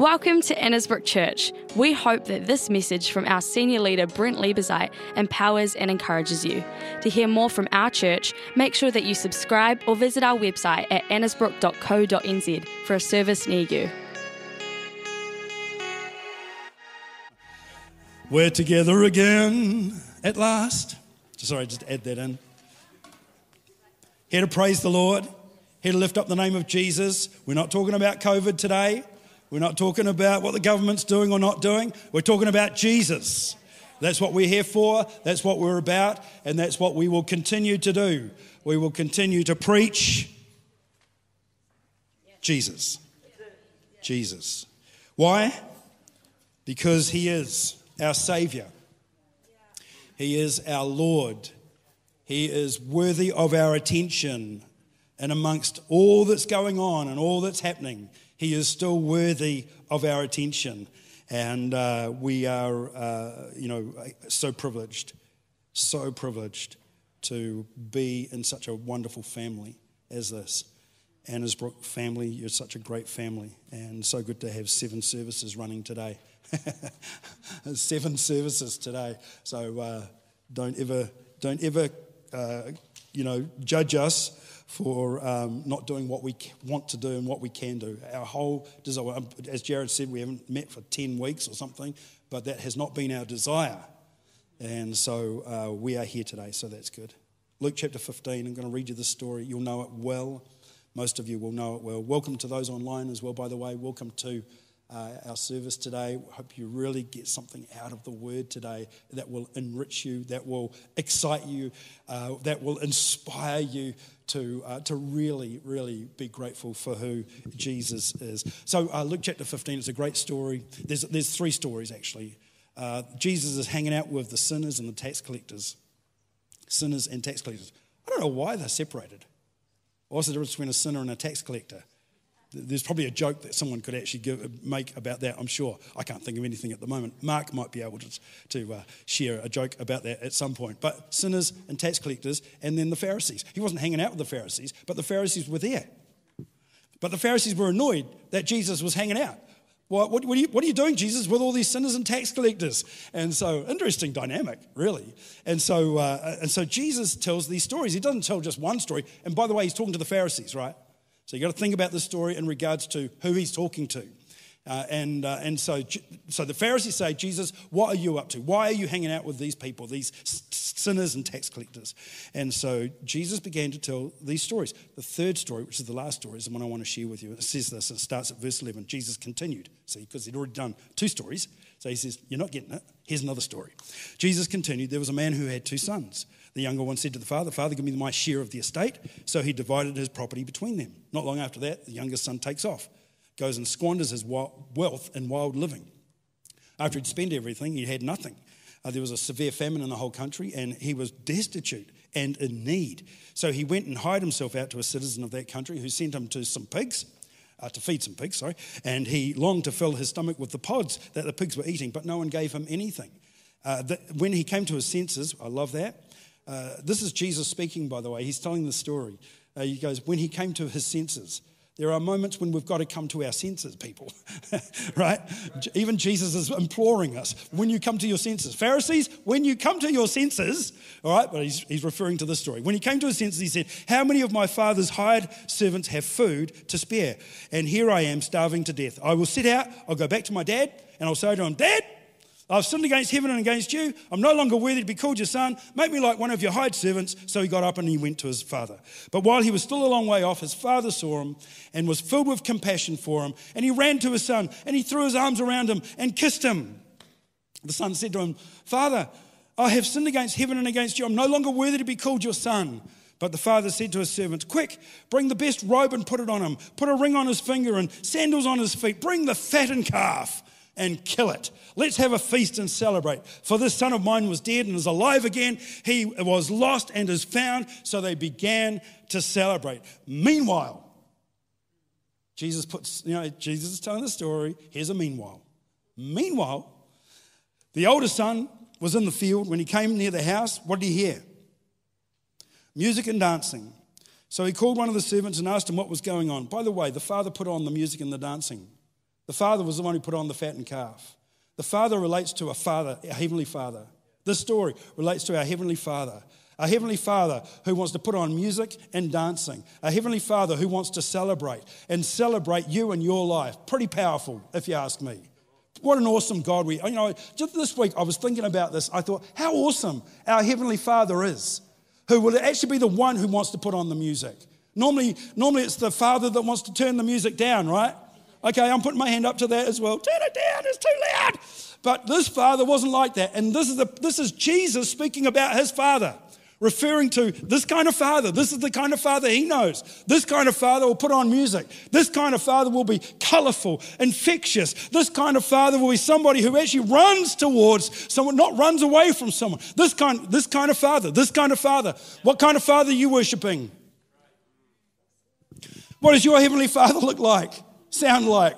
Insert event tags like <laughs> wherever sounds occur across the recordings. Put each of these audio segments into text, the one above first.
Welcome to Annesbrook Church. We hope that this message from our senior leader Brent Liebezeit empowers and encourages you. To hear more from our church, make sure that you subscribe or visit our website at annesbrook.co.nz for a service near you. We're together again at last. Sorry, just add that in. Here to praise the Lord, here to lift up the name of Jesus. We're not talking about COVID today. We're not talking about what the government's doing or not doing. We're talking about Jesus. That's what we're here for. That's what we're about. And that's what we will continue to do. We will continue to preach Jesus. Jesus. Why? Because He is our Savior, He is our Lord, He is worthy of our attention. And amongst all that's going on and all that's happening, he is still worthy of our attention. And uh, we are, uh, you know, so privileged, so privileged to be in such a wonderful family as this. Annesbrook family, you're such a great family, and so good to have seven services running today. <laughs> seven services today. So uh, don't ever, don't ever, uh, you know, judge us for um, not doing what we want to do and what we can do. Our whole desire, um, as Jared said, we haven't met for 10 weeks or something, but that has not been our desire. And so uh, we are here today, so that's good. Luke chapter 15, I'm going to read you the story. You'll know it well. Most of you will know it well. Welcome to those online as well, by the way. Welcome to uh, our service today. Hope you really get something out of the word today that will enrich you, that will excite you, uh, that will inspire you to, uh, to really, really be grateful for who Jesus is. So, uh, Luke chapter 15 is a great story. There's, there's three stories actually. Uh, Jesus is hanging out with the sinners and the tax collectors. Sinners and tax collectors. I don't know why they're separated. What's the difference between a sinner and a tax collector? There's probably a joke that someone could actually give, make about that, I'm sure. I can't think of anything at the moment. Mark might be able to, to uh, share a joke about that at some point. But sinners and tax collectors, and then the Pharisees. He wasn't hanging out with the Pharisees, but the Pharisees were there. But the Pharisees were annoyed that Jesus was hanging out. What, what, what, are you, what, are you, doing, Jesus, with all these sinners and tax collectors? And so, interesting dynamic, really. And so, uh, and so, Jesus tells these stories. He doesn't tell just one story. And by the way, he's talking to the Pharisees, right? So you've got to think about the story in regards to who he's talking to. Uh, and uh, and so, so the Pharisees say, Jesus, what are you up to? Why are you hanging out with these people, these sinners and tax collectors? And so Jesus began to tell these stories. The third story, which is the last story, is the one I want to share with you. It says this, it starts at verse 11. Jesus continued, see, because he'd already done two stories. So he says, You're not getting it. Here's another story. Jesus continued, There was a man who had two sons. The younger one said to the father, Father, give me my share of the estate. So he divided his property between them. Not long after that, the youngest son takes off, goes and squanders his wealth in wild living. After he'd spent everything, he had nothing. Uh, there was a severe famine in the whole country, and he was destitute and in need. So he went and hired himself out to a citizen of that country who sent him to some pigs. Uh, to feed some pigs, sorry, and he longed to fill his stomach with the pods that the pigs were eating, but no one gave him anything. Uh, when he came to his senses, I love that, uh, this is Jesus speaking, by the way. He's telling the story. Uh, he goes, When he came to his senses, there are moments when we've got to come to our senses, people, <laughs> right? Even Jesus is imploring us when you come to your senses. Pharisees, when you come to your senses, all right, but he's, he's referring to this story. When he came to his senses, he said, How many of my father's hired servants have food to spare? And here I am starving to death. I will sit out, I'll go back to my dad, and I'll say to him, Dad, I've sinned against heaven and against you. I'm no longer worthy to be called your son. Make me like one of your hired servants. So he got up and he went to his father. But while he was still a long way off, his father saw him and was filled with compassion for him. And he ran to his son and he threw his arms around him and kissed him. The son said to him, Father, I have sinned against heaven and against you. I'm no longer worthy to be called your son. But the father said to his servants, Quick, bring the best robe and put it on him. Put a ring on his finger and sandals on his feet. Bring the fattened calf and kill it. Let's have a feast and celebrate. For this son of mine was dead and is alive again. He was lost and is found. So they began to celebrate. Meanwhile, Jesus puts, you know, Jesus is telling the story. Here's a meanwhile. Meanwhile, the older son was in the field. When he came near the house, what did he hear? Music and dancing. So he called one of the servants and asked him what was going on. By the way, the father put on the music and the dancing. The Father was the one who put on the fattened calf. The Father relates to a Father, a Heavenly Father. This story relates to our Heavenly Father. A Heavenly Father who wants to put on music and dancing. A Heavenly Father who wants to celebrate and celebrate you and your life. Pretty powerful, if you ask me. What an awesome God we You know, just this week I was thinking about this. I thought, how awesome our Heavenly Father is, who will actually be the one who wants to put on the music. Normally, normally it's the father that wants to turn the music down, right? Okay, I'm putting my hand up to that as well. Turn it down, it's too loud. But this father wasn't like that. And this is, this is Jesus speaking about his father referring to this kind of father. This is the kind of father he knows. This kind of father will put on music. This kind of father will be colorful, infectious. This kind of father will be somebody who actually runs towards someone, not runs away from someone. This kind, this kind of father, this kind of father. What kind of father are you worshiping? What does your heavenly father look like, sound like?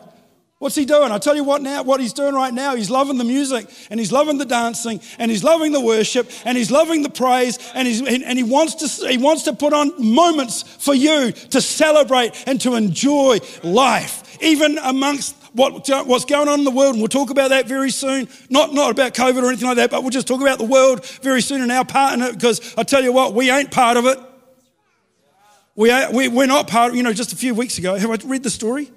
What's he doing? I tell you what now, what he's doing right now, he's loving the music and he's loving the dancing and he's loving the worship and he's loving the praise and, he's, and he, wants to, he wants to put on moments for you to celebrate and to enjoy life, even amongst what, what's going on in the world. And we'll talk about that very soon. Not, not about COVID or anything like that, but we'll just talk about the world very soon and our part in it because I tell you what, we ain't part of it. We are, we, we're not part of, you know, just a few weeks ago. Have I read the story?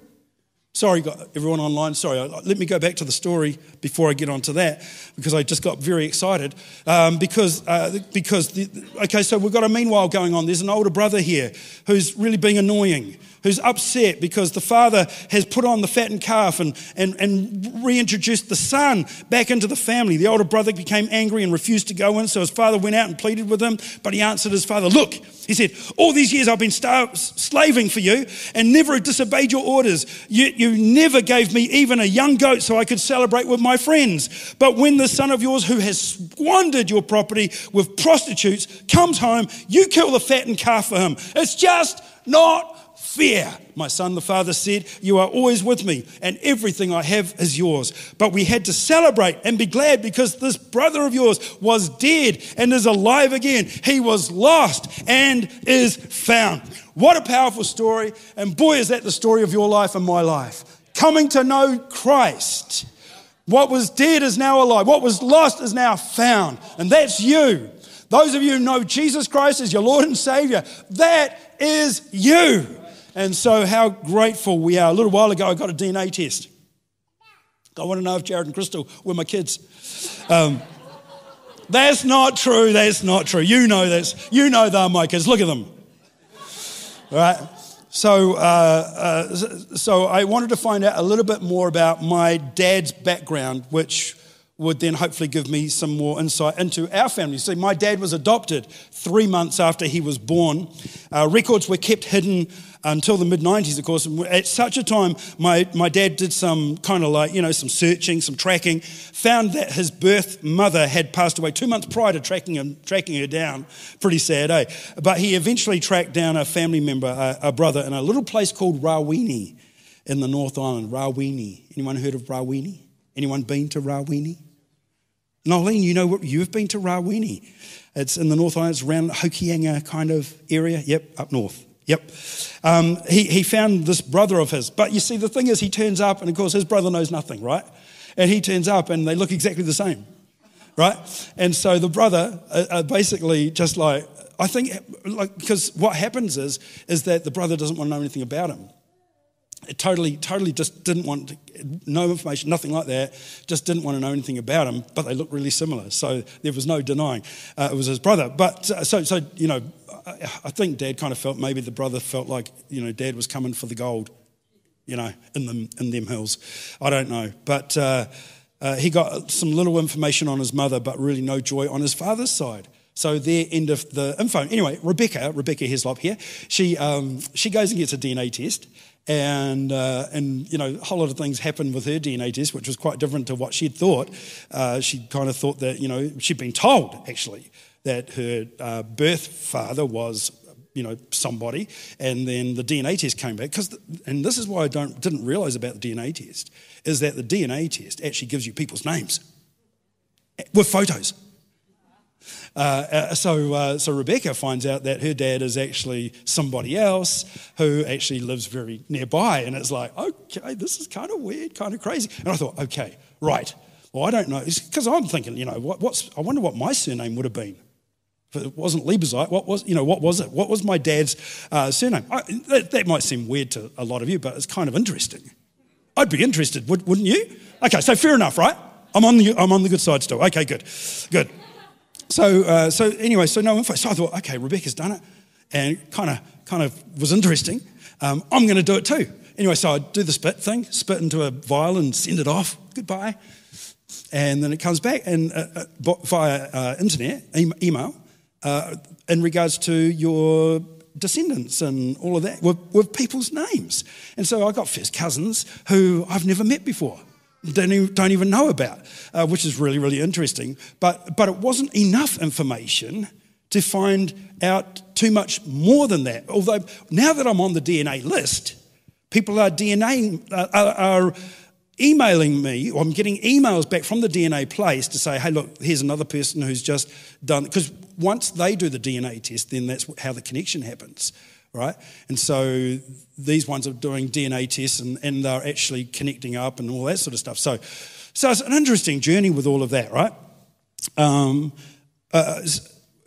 Sorry, everyone online. Sorry, let me go back to the story before I get onto that because I just got very excited. Um, because, uh, because the, okay, so we've got a meanwhile going on. There's an older brother here who's really being annoying who's upset because the father has put on the fattened calf and, and, and reintroduced the son back into the family. The older brother became angry and refused to go in, so his father went out and pleaded with him. But he answered his father, Look, he said, All these years I've been slaving for you and never disobeyed your orders. You, you never gave me even a young goat so I could celebrate with my friends. But when the son of yours who has squandered your property with prostitutes comes home, you kill the fattened calf for him. It's just not fear. My son, the father said, You are always with me, and everything I have is yours. But we had to celebrate and be glad because this brother of yours was dead and is alive again. He was lost and is found. What a powerful story. And boy, is that the story of your life and my life. Coming to know Christ. What was dead is now alive. What was lost is now found. And that's you. Those of you who know Jesus Christ as your Lord and Savior, that is you. And so, how grateful we are. A little while ago, I got a DNA test. I want to know if Jared and Crystal were my kids. Um, that's not true. That's not true. You know this. You know they're my kids. Look at them. All right. So, uh, uh, so I wanted to find out a little bit more about my dad's background, which would then hopefully give me some more insight into our family. See, my dad was adopted three months after he was born. Uh, records were kept hidden until the mid 90s, of course. At such a time, my, my dad did some kind of like, you know, some searching, some tracking, found that his birth mother had passed away two months prior to tracking, him, tracking her down. Pretty sad, eh? But he eventually tracked down a family member, a, a brother, in a little place called Rawene in the North Island. Rawene. Anyone heard of Rawene? Anyone been to Rawene? Nolene, you know what? You've been to Rawene. It's in the North Island, it's around Hokianga kind of area. Yep, up north. Yep. Um, he, he found this brother of his. But you see, the thing is, he turns up, and of course, his brother knows nothing, right? And he turns up, and they look exactly the same, right? And so the brother uh, uh, basically just like, I think, like, because what happens is, is that the brother doesn't want to know anything about him. Totally, totally just didn't want to, no information, nothing like that. Just didn't want to know anything about him. But they looked really similar, so there was no denying uh, it was his brother. But uh, so, so you know, I think Dad kind of felt maybe the brother felt like you know Dad was coming for the gold, you know, in them in them hills. I don't know, but uh, uh, he got some little information on his mother, but really no joy on his father's side. So their end of the info. Anyway, Rebecca, Rebecca Heslop here, she um, she goes and gets a DNA test, and, uh, and, you know, a whole lot of things happened with her DNA test, which was quite different to what she'd thought. Uh, she kind of thought that, you know, she'd been told, actually, that her uh, birth father was, you know, somebody. And then the DNA test came back. Cause and this is why I don't, didn't realize about the DNA test, is that the DNA test actually gives you people's names with photos. Uh, uh, so, uh, so Rebecca finds out that her dad is actually somebody else who actually lives very nearby. And it's like, okay, this is kind of weird, kind of crazy. And I thought, okay, right. Well, I don't know. Because I'm thinking, you know, what, what's, I wonder what my surname would have been. If it wasn't Liebezeit, what was, you know, what was it? What was my dad's uh, surname? I, that, that might seem weird to a lot of you, but it's kind of interesting. I'd be interested, would, wouldn't you? Okay, so fair enough, right? I'm on the, I'm on the good side still. Okay, good, good. So, uh, so anyway, so no info. So I thought, okay, Rebecca's done it, and kind of, kind of was interesting. Um, I'm going to do it too. Anyway, so I do the spit thing, spit into a vial and send it off. Goodbye. And then it comes back and uh, uh, via uh, internet, email, uh, in regards to your descendants and all of that with, with people's names. And so I got first cousins who I've never met before don't even, don't even know about, uh, which is really, really interesting. But, but it wasn't enough information to find out too much more than that. Although now that I'm on the DNA list, people are DNA uh, are, emailing me, or I'm getting emails back from the DNA place to say, hey, look, here's another person who's just done, because once they do the DNA test, then that's how the connection happens right? And so these ones are doing DNA tests and, and they're actually connecting up and all that sort of stuff. So, so it's an interesting journey with all of that, right? Um, uh,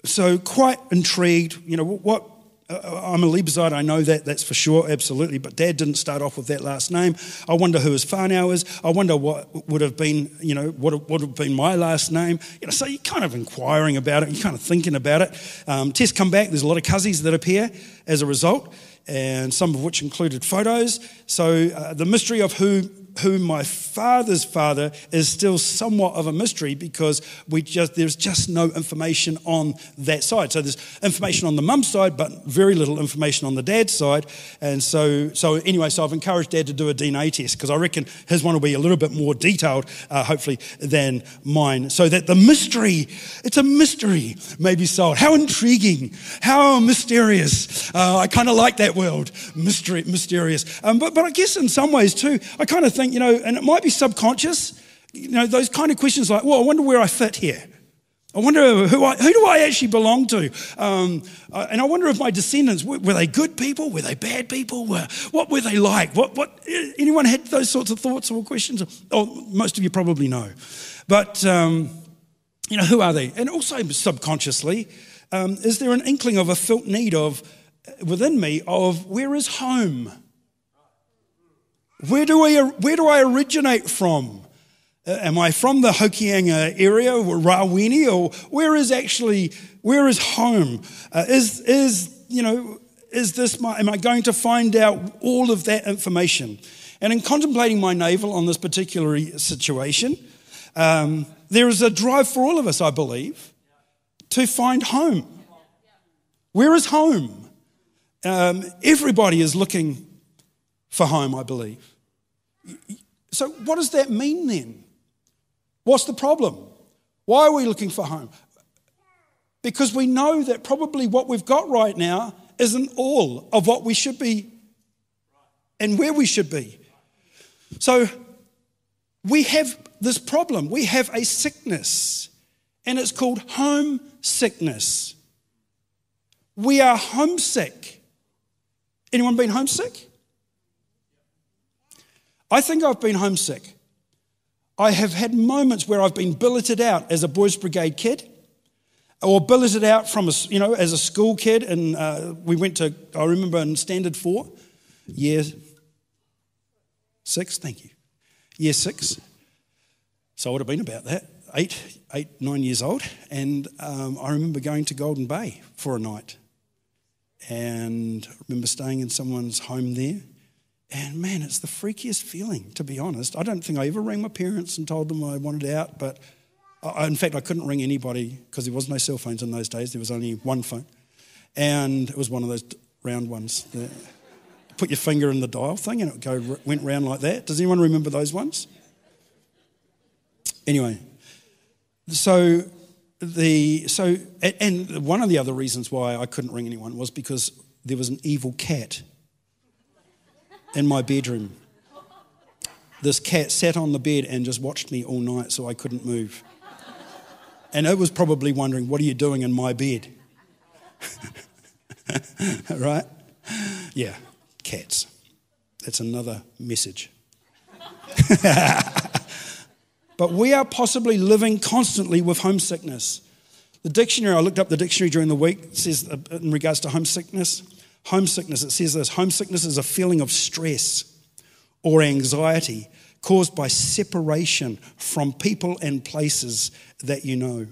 so quite intrigued, you know, what I'm a Liebezeit, I know that, that's for sure, absolutely. But Dad didn't start off with that last name. I wonder who his whānau is. I wonder what would have been, you know, what would have been my last name. You know, so you're kind of inquiring about it, you're kind of thinking about it. Um, tests come back, there's a lot of cousins that appear as a result, and some of which included photos. So uh, the mystery of who who my father's father is still somewhat of a mystery because we just there's just no information on that side. So there's information on the mum's side, but very little information on the dad's side. And so so anyway, so I've encouraged dad to do a DNA test because I reckon his one will be a little bit more detailed, uh, hopefully, than mine. So that the mystery, it's a mystery, may be solved. How intriguing, how mysterious. Uh, I kind of like that word, mystery, mysterious. Um, but but I guess in some ways too, I kind of think think, you know, and it might be subconscious, you know, those kind of questions like, well, I wonder where I fit here. I wonder who, I, who do I actually belong to? Um, uh, and I wonder if my descendants, were, were, they good people? Were they bad people? Were, what were they like? What, what, anyone had those sorts of thoughts or questions? Oh, most of you probably know. But, um, you know, who are they? And also subconsciously, um, is there an inkling of a felt need of, within me, of where is home? Where do, I, where do I originate from? Uh, am I from the Hokianga area, or Rawene, or where is actually, where is home? Uh, is, is, you know, is this my, am I going to find out all of that information? And in contemplating my navel on this particular situation, um, there is a drive for all of us, I believe, to find home. Where is home? Um, everybody is looking for home, I believe. So, what does that mean then? What's the problem? Why are we looking for home? Because we know that probably what we've got right now isn't all of what we should be and where we should be. So, we have this problem. We have a sickness, and it's called homesickness. We are homesick. Anyone been homesick? I think I've been homesick. I have had moments where I've been billeted out as a Boys Brigade kid or billeted out from a, you know, as a school kid. And uh, we went to, I remember in Standard 4, year six, thank you, year six. So I would have been about that, eight, eight, nine years old. And um, I remember going to Golden Bay for a night. And I remember staying in someone's home there. And man, it's the freakiest feeling, to be honest. I don't think I ever rang my parents and told them I wanted out, but I, in fact, I couldn't ring anybody because there was no cell phones in those days. There was only one phone. And it was one of those round ones. That put your finger in the dial thing and it go, went round like that. Does anyone remember those ones? Anyway, so the so and one of the other reasons why I couldn't ring anyone was because there was an evil cat in my bedroom. This cat sat on the bed and just watched me all night so I couldn't move. And it was probably wondering, What are you doing in my bed? <laughs> right? Yeah, cats. That's another message. <laughs> but we are possibly living constantly with homesickness. The dictionary, I looked up the dictionary during the week, says uh, in regards to homesickness, homesickness, it says this homesickness is a feeling of stress or anxiety caused by separation from people and places that you know.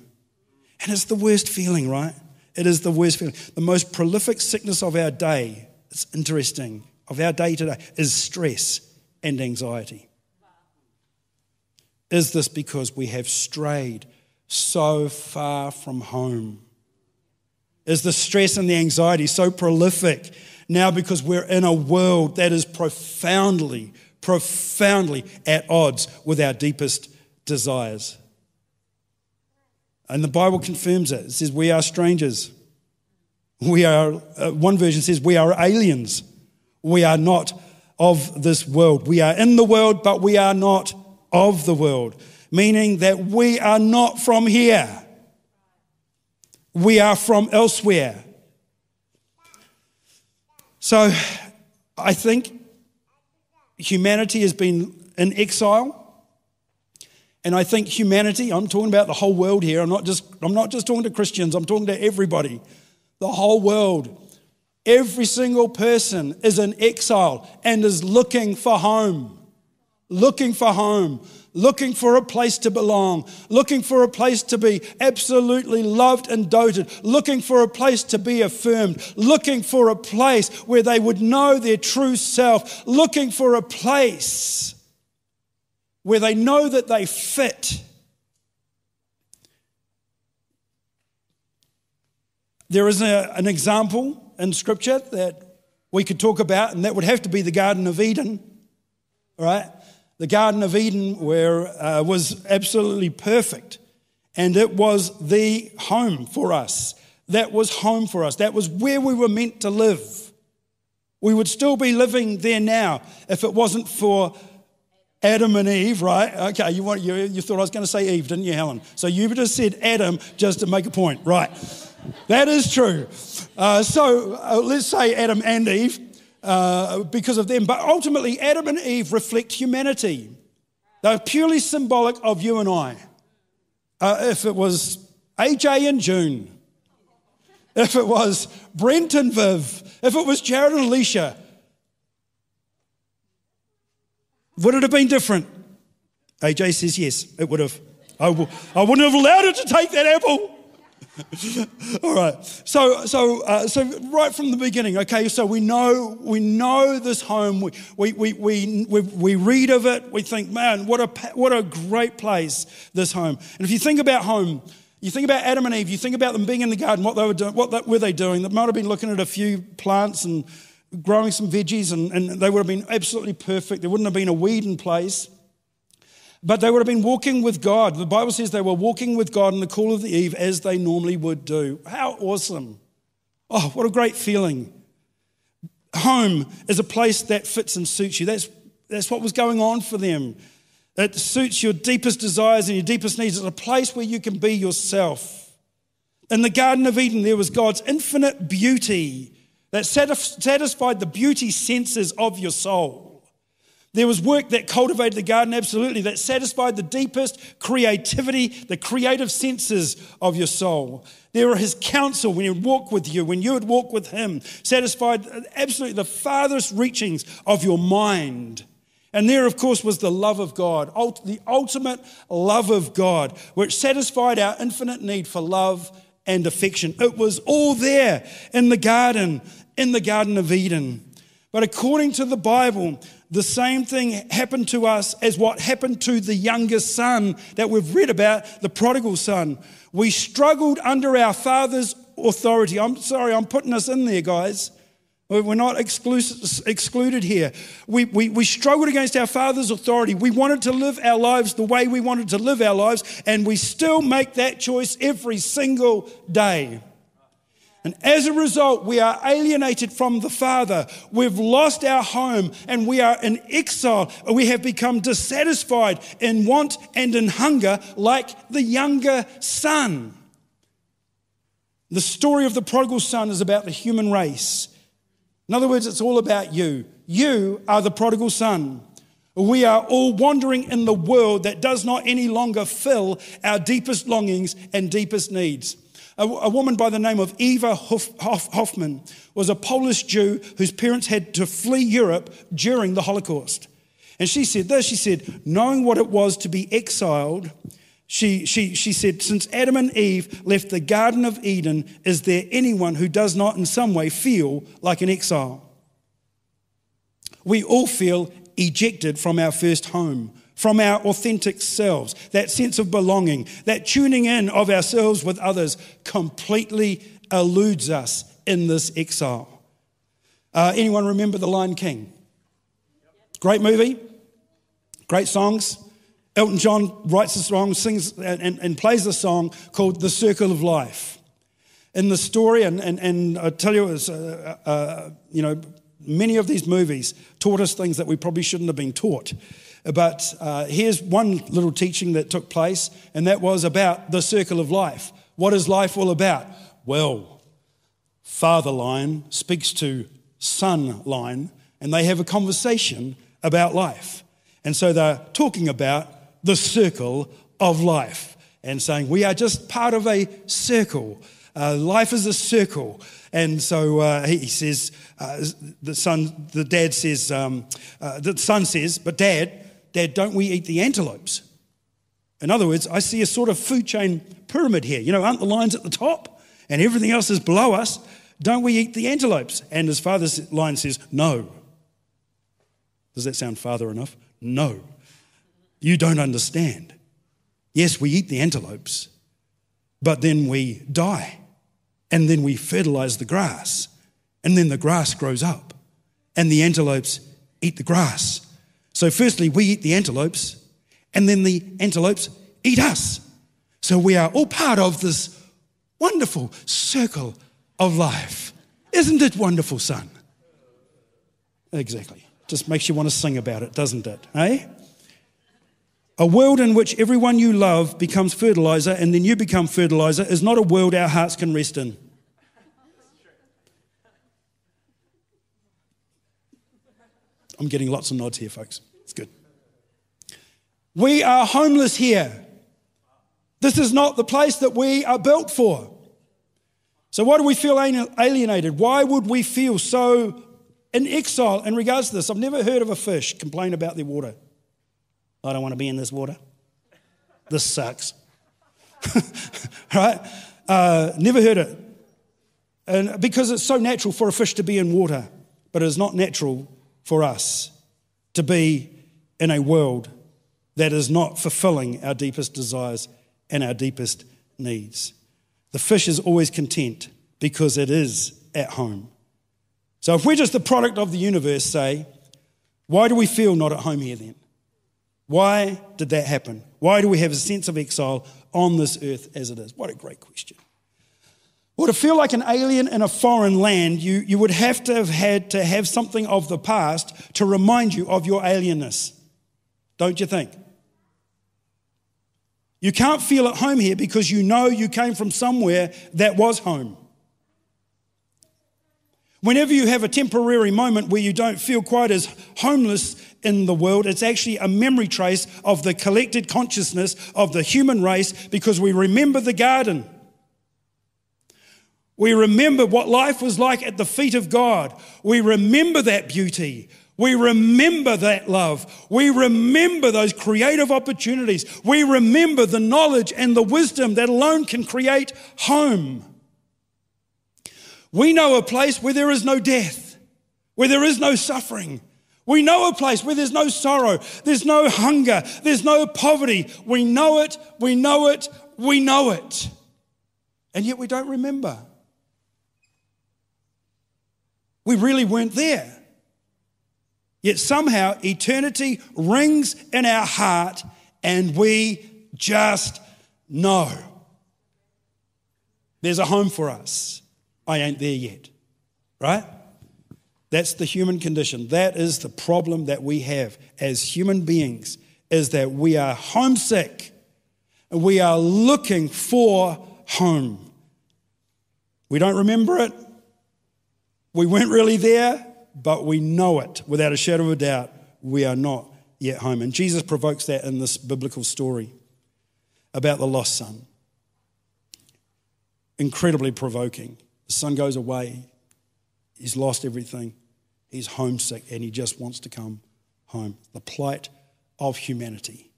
And it's the worst feeling, right? It is the worst feeling. The most prolific sickness of our day, it's interesting, of our day today, is stress and anxiety. Is this because we have strayed so far from home? Is the stress and the anxiety so prolific now because we're in a world that is profoundly, profoundly at odds with our deepest desires? And the Bible confirms it. It says, We are strangers. We are, uh, one version says, We are aliens. We are not of this world. We are in the world, but we are not of the world, meaning that we are not from here. We are from elsewhere. So I think humanity has been in exile. And I think humanity, I'm talking about the whole world here. I'm not just, I'm not just talking to Christians, I'm talking to everybody. The whole world. Every single person is in exile and is looking for home. Looking for home. Looking for a place to belong. Looking for a place to be absolutely loved and doted. Looking for a place to be affirmed. Looking for a place where they would know their true self. Looking for a place where they know that they fit. There is a, an example in Scripture that we could talk about, and that would have to be the Garden of Eden, right? The Garden of Eden where uh, was absolutely perfect, and it was the home for us. That was home for us. That was where we were meant to live. We would still be living there now if it wasn't for Adam and Eve, right? Okay, you, want, you, you thought I was going to say Eve, didn't you, Helen? So you just said Adam just to make a point, right? That is true. Uh, so uh, let's say Adam and Eve uh, because of them. But ultimately, Adam and Eve reflect humanity. They're purely symbolic of you and I. Uh, if it was AJ and June, if it was Brent and Viv, if it was Jared and Alicia, Would it have been different? AJ says yes, it would have. I w- I wouldn't have allowed it to take that apple. <laughs> All right. So, so, uh, so right from the beginning, okay. So we know we know this home. We we we we, we, read of it. We think, man, what a what a great place this home. And if you think about home, you think about Adam and Eve. You think about them being in the garden. What they were doing. What were they doing? They might have been looking at a few plants and growing some veggies, and, and they would have been absolutely perfect. There wouldn't have been a weed in place. But they would have been walking with God. The Bible says they were walking with God in the cool of the eve as they normally would do. How awesome! Oh, what a great feeling. Home is a place that fits and suits you. That's, that's what was going on for them. It suits your deepest desires and your deepest needs. It's a place where you can be yourself. In the Garden of Eden, there was God's infinite beauty that satisfied the beauty senses of your soul. There was work that cultivated the garden, absolutely, that satisfied the deepest creativity, the creative senses of your soul. There were his counsel when he would walk with you, when you would walk with him, satisfied uh, absolutely the farthest reachings of your mind. And there, of course, was the love of God, the ultimate love of God, which satisfied our infinite need for love and affection. It was all there in the garden, in the Garden of Eden. But according to the Bible, the same thing happened to us as what happened to the youngest son that we've read about, the prodigal son. We struggled under our father's authority. I'm sorry, I'm putting us in there, guys. We're not excluded here. We, we, we struggled against our father's authority. We wanted to live our lives the way we wanted to live our lives, and we still make that choice every single day. And as a result, we are alienated from the Father. We've lost our home and we are in exile. We have become dissatisfied in want and in hunger, like the younger son. The story of the prodigal son is about the human race. In other words, it's all about you. You are the prodigal son. We are all wandering in the world that does not any longer fill our deepest longings and deepest needs. A, a woman by the name of Eva Hof, Hof, Hoffman was a Polish Jew whose parents had to flee Europe during the Holocaust. And she said this she said, knowing what it was to be exiled, she, she, she said, Since Adam and Eve left the Garden of Eden, is there anyone who does not in some way feel like an exile? We all feel ejected from our first home from our authentic selves, that sense of belonging, that tuning in of ourselves with others completely eludes us in this exile. Uh, anyone remember The Lion King? Great movie, great songs. Elton John writes a song, sings, and, and, plays a song called The Circle of Life. In the story, and, and, and I tell you, it was, uh, uh, you know, many of these movies taught us things that we probably shouldn't have been taught. But uh, here's one little teaching that took place, and that was about the circle of life. What is life all about? Well, Father Lion speaks to Son Lion, and they have a conversation about life. And so they're talking about the circle of life and saying, We are just part of a circle. Uh, life is a circle. And so uh, he, he, says, uh, the son, the dad says, um, uh, the son says, but dad, Dad, don't we eat the antelopes? In other words, I see a sort of food chain pyramid here. You know, aren't the lions at the top and everything else is below us? Don't we eat the antelopes? And his father's line says, No. Does that sound father enough? No. You don't understand. Yes, we eat the antelopes, but then we die. And then we fertilize the grass. And then the grass grows up. And the antelopes eat the grass. So, firstly, we eat the antelopes, and then the antelopes eat us. So, we are all part of this wonderful circle of life. Isn't it wonderful, son? Exactly. Just makes you want to sing about it, doesn't it? Eh? A world in which everyone you love becomes fertilizer and then you become fertilizer is not a world our hearts can rest in. I'm getting lots of nods here, folks. It's good. We are homeless here. This is not the place that we are built for. So, why do we feel alienated? Why would we feel so in exile in regards to this? I've never heard of a fish complain about their water. I don't want to be in this water. This sucks. <laughs> right? Uh, never heard it. And because it's so natural for a fish to be in water, but it is not natural for us to be in a world that is not fulfilling our deepest desires and our deepest needs. The fish is always content because it is at home. So if we're just the product of the universe, say, why do we feel not at home here then? Why did that happen? Why do we have a sense of exile on this earth as it is? What a great question. Well, to feel like an alien in a foreign land, you, you would have to have had to have something of the past to remind you of your alienness. Don't you think? You can't feel at home here because you know you came from somewhere that was home. Whenever you have a temporary moment where you don't feel quite as homeless in the world, it's actually a memory trace of the collected consciousness of the human race because we remember the garden. We remember what life was like at the feet of God. We remember that beauty. We remember that love. We remember those creative opportunities. We remember the knowledge and the wisdom that alone can create home. We know a place where there is no death, where there is no suffering. We know a place where there's no sorrow, there's no hunger, there's no poverty. We know it, we know it, we know it. And yet we don't remember. We really weren't there. Yet somehow eternity rings in our heart and we just know there's a home for us. I ain't there yet. Right? That's the human condition. That is the problem that we have as human beings is that we are homesick. And we are looking for home. We don't remember it. We weren't really there, but we know it without a shadow of a doubt. We are not yet home. And Jesus provokes that in this biblical story about the lost son. Incredibly provoking. The son goes away, he's lost everything, he's homesick, and he just wants to come home. The plight of humanity.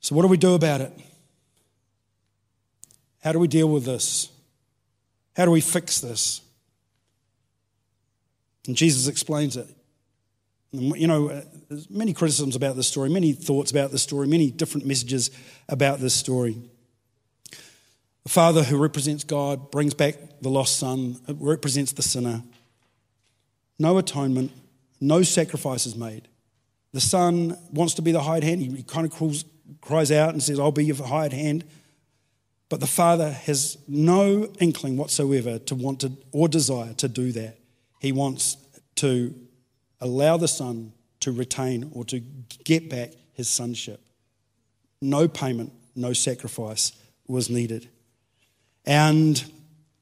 So, what do we do about it? How do we deal with this? How do we fix this? And Jesus explains it. You know, uh, there's many criticisms about this story, many thoughts about this story, many different messages about this story. The Father who represents God brings back the lost son, it represents the sinner. No atonement, no sacrifices made. The son wants to be the hired hand. He kind of cries, cries out and says, I'll be your hired hand. But the father has no inkling whatsoever to want to or desire to do that. He wants to allow the son to retain or to get back his sonship. No payment, no sacrifice was needed. And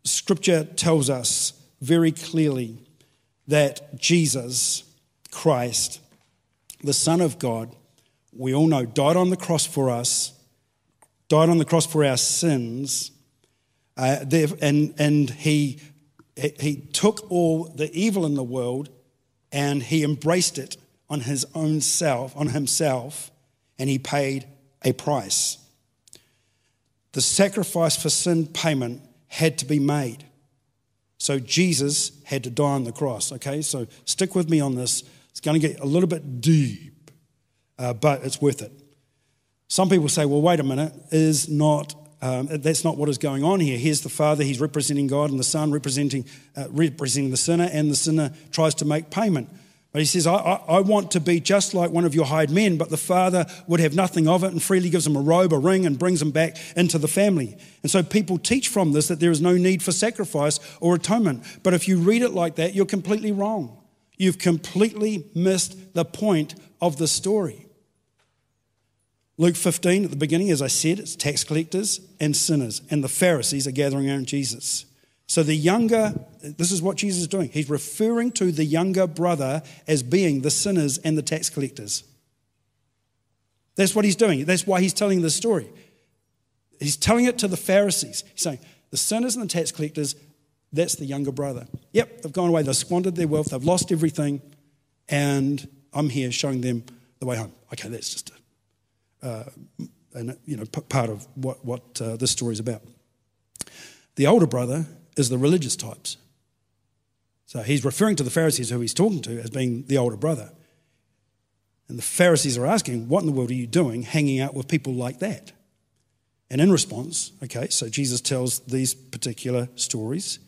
scripture tells us very clearly that Jesus Christ the Son of God, we all know, died on the cross for us, died on the cross for our sins, uh, and, and he, he took all the evil in the world and he embraced it on his own self, on himself, and he paid a price. The sacrifice for sin payment had to be made. So Jesus had to die on the cross. Okay, so stick with me on this. It's going to get a little bit deep, uh, but it's worth it. Some people say, well, wait a minute, is not um, that's not what is going on here. Here's the Father, he's representing God, and the Son representing, uh, representing the sinner, and the sinner tries to make payment. But he says, I, I, I, want to be just like one of your hired men, but the father would have nothing of it and freely gives him a robe, a ring, and brings him back into the family. And so people teach from this that there is no need for sacrifice or atonement. But if you read it like that, you're completely wrong. You've completely missed the point of the story. Luke 15, at the beginning, as I said, it's tax collectors and sinners, and the Pharisees are gathering around Jesus. So the younger, this is what Jesus is doing. He's referring to the younger brother as being the sinners and the tax collectors. That's what he's doing. That's why he's telling this story. He's telling it to the Pharisees. He's saying, the sinners and the tax collectors that's the younger brother. Yep, they've gone away, they've squandered their wealth, they've lost everything, and I'm here showing them the way home. Okay, that's just a, uh, an, you know, part of what, what uh, this story is about. The older brother is the religious types. So he's referring to the Pharisees who he's talking to as being the older brother. And the Pharisees are asking, What in the world are you doing hanging out with people like that? And in response, okay, so Jesus tells these particular stories.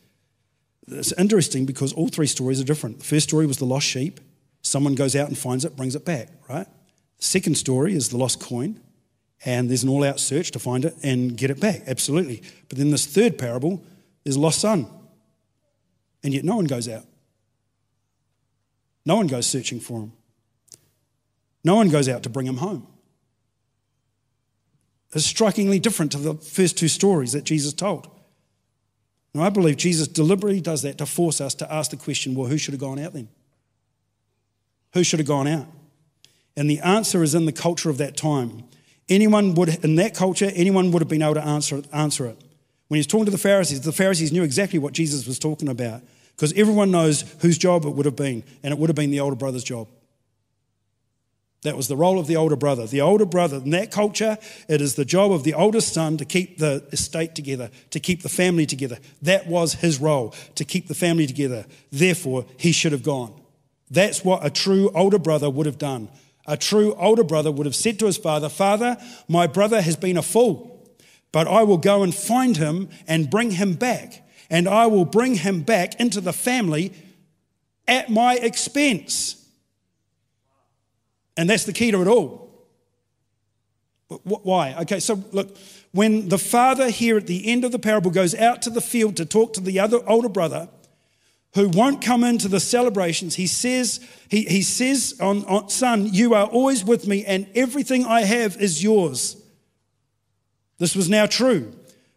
It's interesting because all three stories are different. The first story was the lost sheep. Someone goes out and finds it, brings it back, right? Second story is the lost coin, and there's an all out search to find it and get it back, absolutely. But then this third parable is lost son, and yet no one goes out. No one goes searching for him. No one goes out to bring him home. It's strikingly different to the first two stories that Jesus told. And I believe Jesus deliberately does that to force us to ask the question well, who should have gone out then? Who should have gone out? And the answer is in the culture of that time. Anyone would, in that culture, anyone would have been able to answer, answer it. When he's talking to the Pharisees, the Pharisees knew exactly what Jesus was talking about because everyone knows whose job it would have been, and it would have been the older brother's job. That was the role of the older brother. The older brother, in that culture, it is the job of the oldest son to keep the estate together, to keep the family together. That was his role, to keep the family together. Therefore, he should have gone. That's what a true older brother would have done. A true older brother would have said to his father, Father, my brother has been a fool, but I will go and find him and bring him back. And I will bring him back into the family at my expense. And that's the key to it all. Why? Okay, so look, when the father here at the end of the parable goes out to the field to talk to the other older brother who won't come into the celebrations, he says, he, he says on, on, Son, you are always with me, and everything I have is yours. This was now true.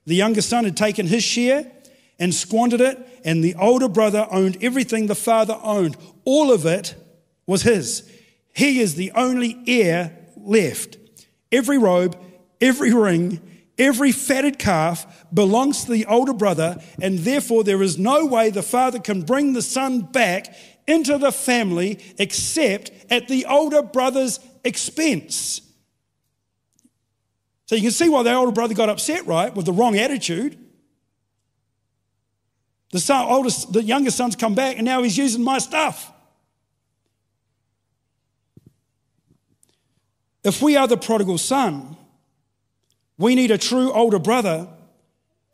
The younger son had taken his share and squandered it, and the older brother owned everything the father owned. All of it was his. He is the only heir left. Every robe, every ring, every fatted calf belongs to the older brother, and therefore there is no way the father can bring the son back into the family except at the older brother's expense. So you can see why the older brother got upset, right, with the wrong attitude. The son, oldest, the younger son's come back, and now he's using my stuff. If we are the prodigal son, we need a true older brother,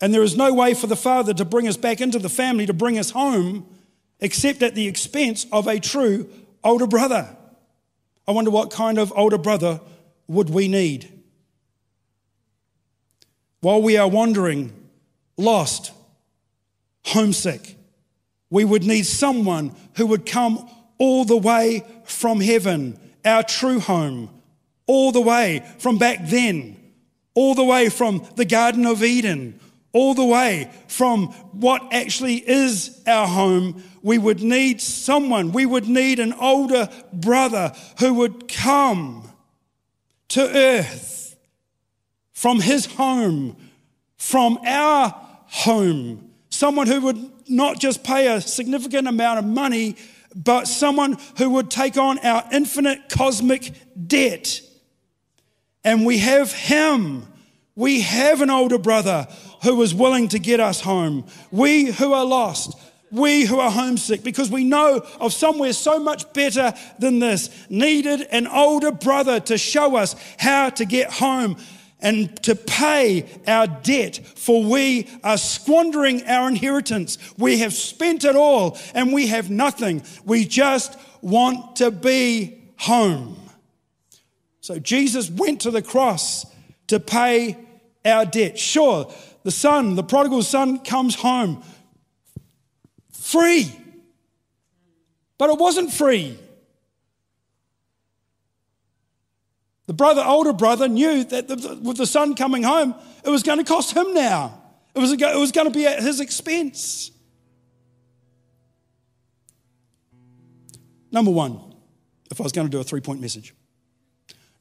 and there is no way for the father to bring us back into the family, to bring us home, except at the expense of a true older brother. I wonder what kind of older brother would we need? While we are wandering, lost, homesick, we would need someone who would come all the way from heaven, our true home, all the way from back then, all the way from the Garden of Eden, all the way from what actually is our home, we would need someone, we would need an older brother who would come to earth from his home, from our home, someone who would not just pay a significant amount of money, but someone who would take on our infinite cosmic debt and we have him. We have an older brother who is willing to get us home. We who are lost, we who are homesick, because we know of somewhere so much better than this, needed an older brother to show us how to get home and to pay our debt, for we are squandering our inheritance. We have spent it all and we have nothing. We just want to be home. So Jesus went to the cross to pay our debt. Sure, the son, the prodigal son, comes home free. But it wasn't free. The brother, older brother, knew that the, with the son coming home, it was going to cost him now. It was, it was going to be at his expense. Number one, if I was going to do a three point message.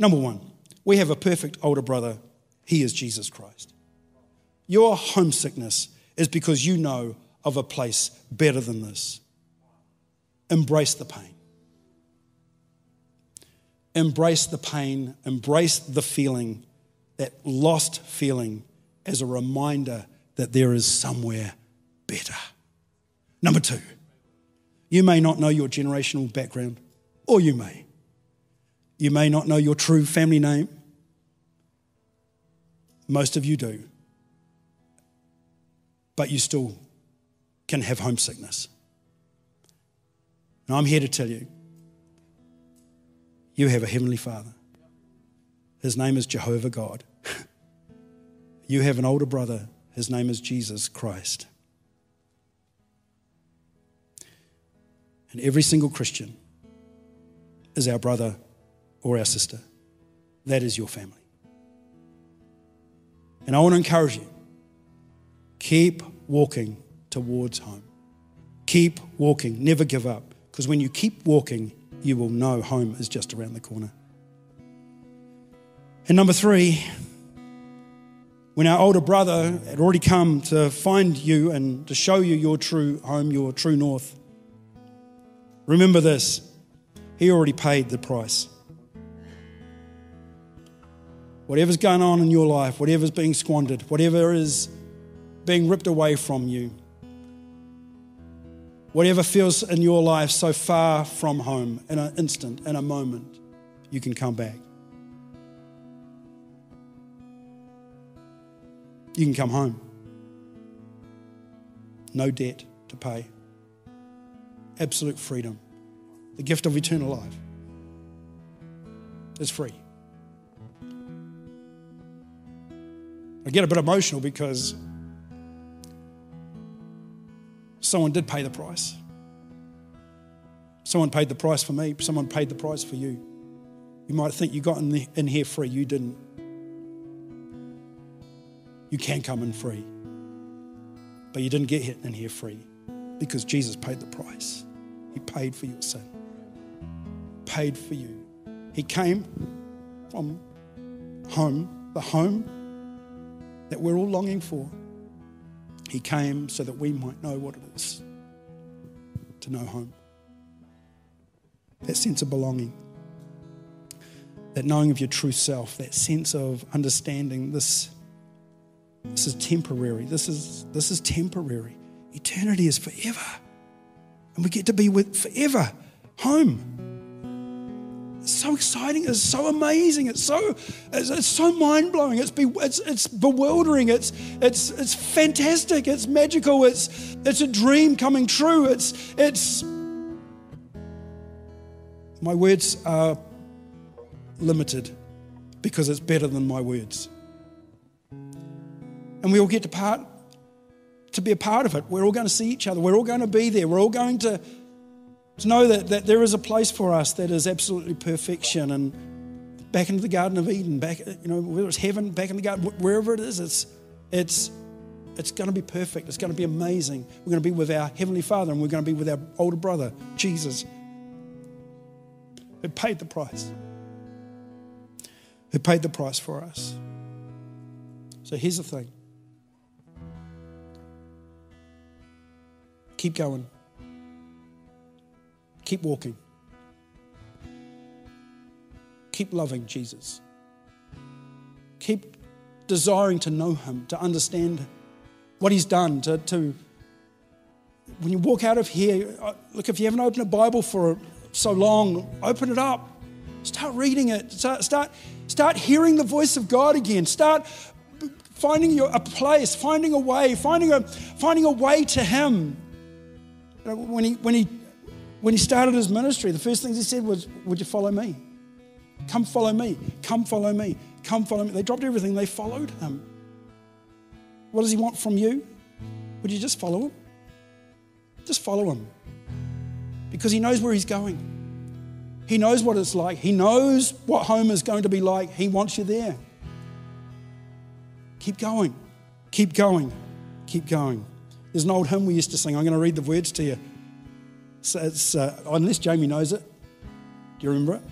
Number one, we have a perfect older brother. He is Jesus Christ. Your homesickness is because you know of a place better than this. Embrace the pain. Embrace the pain, embrace the feeling, that lost feeling, as a reminder that there is somewhere better. Number two, you may not know your generational background, or you may. You may not know your true family name. Most of you do. But you still can have homesickness. And I'm here to tell you you have a Heavenly Father. His name is Jehovah God. <laughs> you have an older brother. His name is Jesus Christ. And every single Christian is our brother or our sister. That is your family. And I want to encourage you keep walking towards home. Keep walking, never give up, because when you keep walking, you will know home is just around the corner. And number three, when our older brother had already come to find you and to show you your true home, your true north, remember this he already paid the price. Whatever's going on in your life, whatever's being squandered, whatever is being ripped away from you, whatever feels in your life so far from home, in an instant, in a moment, you can come back. You can come home. No debt to pay. Absolute freedom. The gift of eternal life is free. I get a bit emotional because someone did pay the price. Someone paid the price for me, someone paid the price for you. You might think you got in, the, in here free, you didn't. You can come in free, but you didn't get in here free because Jesus paid the price. He paid for your sin, paid for you. He came from home, the home that we're all longing for. He came so that we might know what it is to know home. That sense of belonging, that knowing of your true self, that sense of understanding this, this is temporary. This is, this is temporary. Eternity is forever. And we get to be with forever home. It's so exciting. It's so amazing. It's so, it's, it's so mind blowing. It's, be, it's, it's bewildering. It's, it's, it's fantastic. It's magical. It's, it's a dream coming true. It's, it's, my words are limited because it's better than my words. And we all get to part to be a part of it. We're all going to see each other. We're all going to be there. We're all going to to know that, that there is a place for us that is absolutely perfection and back into the Garden of Eden, back, you know, whether it's heaven, back in the garden, wherever it is, it's, it's, it's going to be perfect. It's going to be amazing. We're going to be with our Heavenly Father and we're going to be with our older brother, Jesus, who paid the price. Who paid the price for us. So here's the thing keep going. Keep walking. Keep loving Jesus. Keep desiring to know Him, to understand what He's done, to, to when you walk out of here, uh, look, if you haven't opened a Bible for so long, open it up. Start reading it. Start, start, start hearing the voice of God again. Start finding your, a place, finding a way, finding a, finding a way to Him. When, he, when he when he started his ministry, the first things he said was, Would you follow me? Come follow me. Come follow me. Come follow me. They dropped everything, they followed him. What does he want from you? Would you just follow him? Just follow him. Because he knows where he's going. He knows what it's like. He knows what home is going to be like. He wants you there. Keep going. Keep going. Keep going. There's an old hymn we used to sing. I'm going to read the words to you. So it's, uh, unless Jamie knows it. Do you remember it?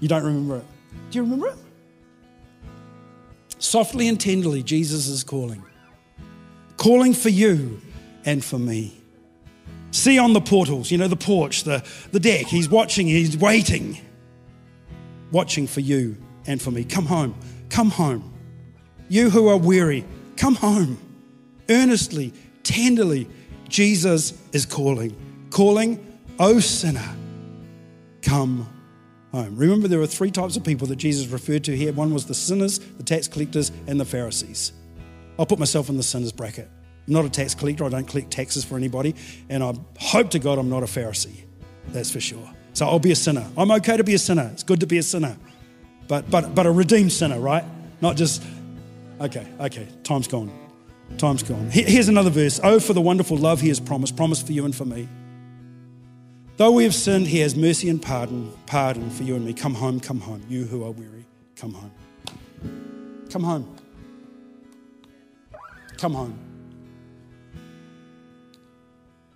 You don't remember it. Do you remember it? Softly and tenderly, Jesus is calling. Calling for you and for me. See on the portals, you know, the porch, the, the deck. He's watching, he's waiting. Watching for you and for me. Come home. Come home. You who are weary, come home. Earnestly, tenderly, Jesus is calling, calling, O sinner, come home. Remember, there were three types of people that Jesus referred to here. One was the sinners, the tax collectors, and the Pharisees. I'll put myself in the sinners bracket. I'm not a tax collector, I don't collect taxes for anybody, and I hope to God I'm not a Pharisee. That's for sure. So I'll be a sinner. I'm okay to be a sinner. It's good to be a sinner. But but but a redeemed sinner, right? Not just okay, okay, time's gone. Time's gone. Here's another verse. Oh, for the wonderful love he has promised, promised for you and for me. Though we have sinned, he has mercy and pardon, pardon for you and me. Come home, come home. You who are weary, come home. Come home. Come home.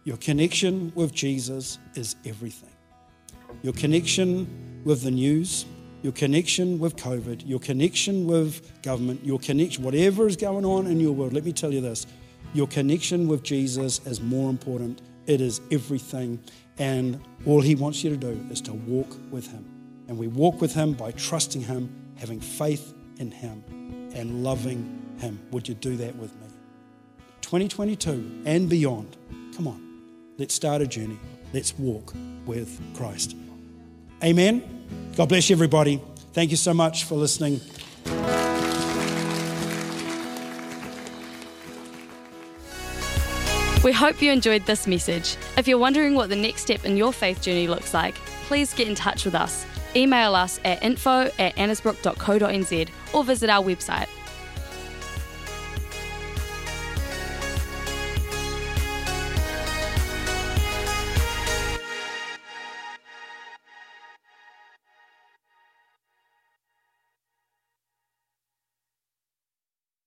Your connection with Jesus is everything. Your connection with the news, your connection with COVID, your connection with government, your connection, whatever is going on in your world, let me tell you this your connection with Jesus is more important. It is everything. And all he wants you to do is to walk with him. And we walk with him by trusting him, having faith in him, and loving him. Would you do that with me? 2022 and beyond. Come on, let's start a journey. Let's walk with Christ. Amen. God bless you, everybody. Thank you so much for listening. We hope you enjoyed this message. If you're wondering what the next step in your faith journey looks like, please get in touch with us. email us at info at annesbrook.co.nz or visit our website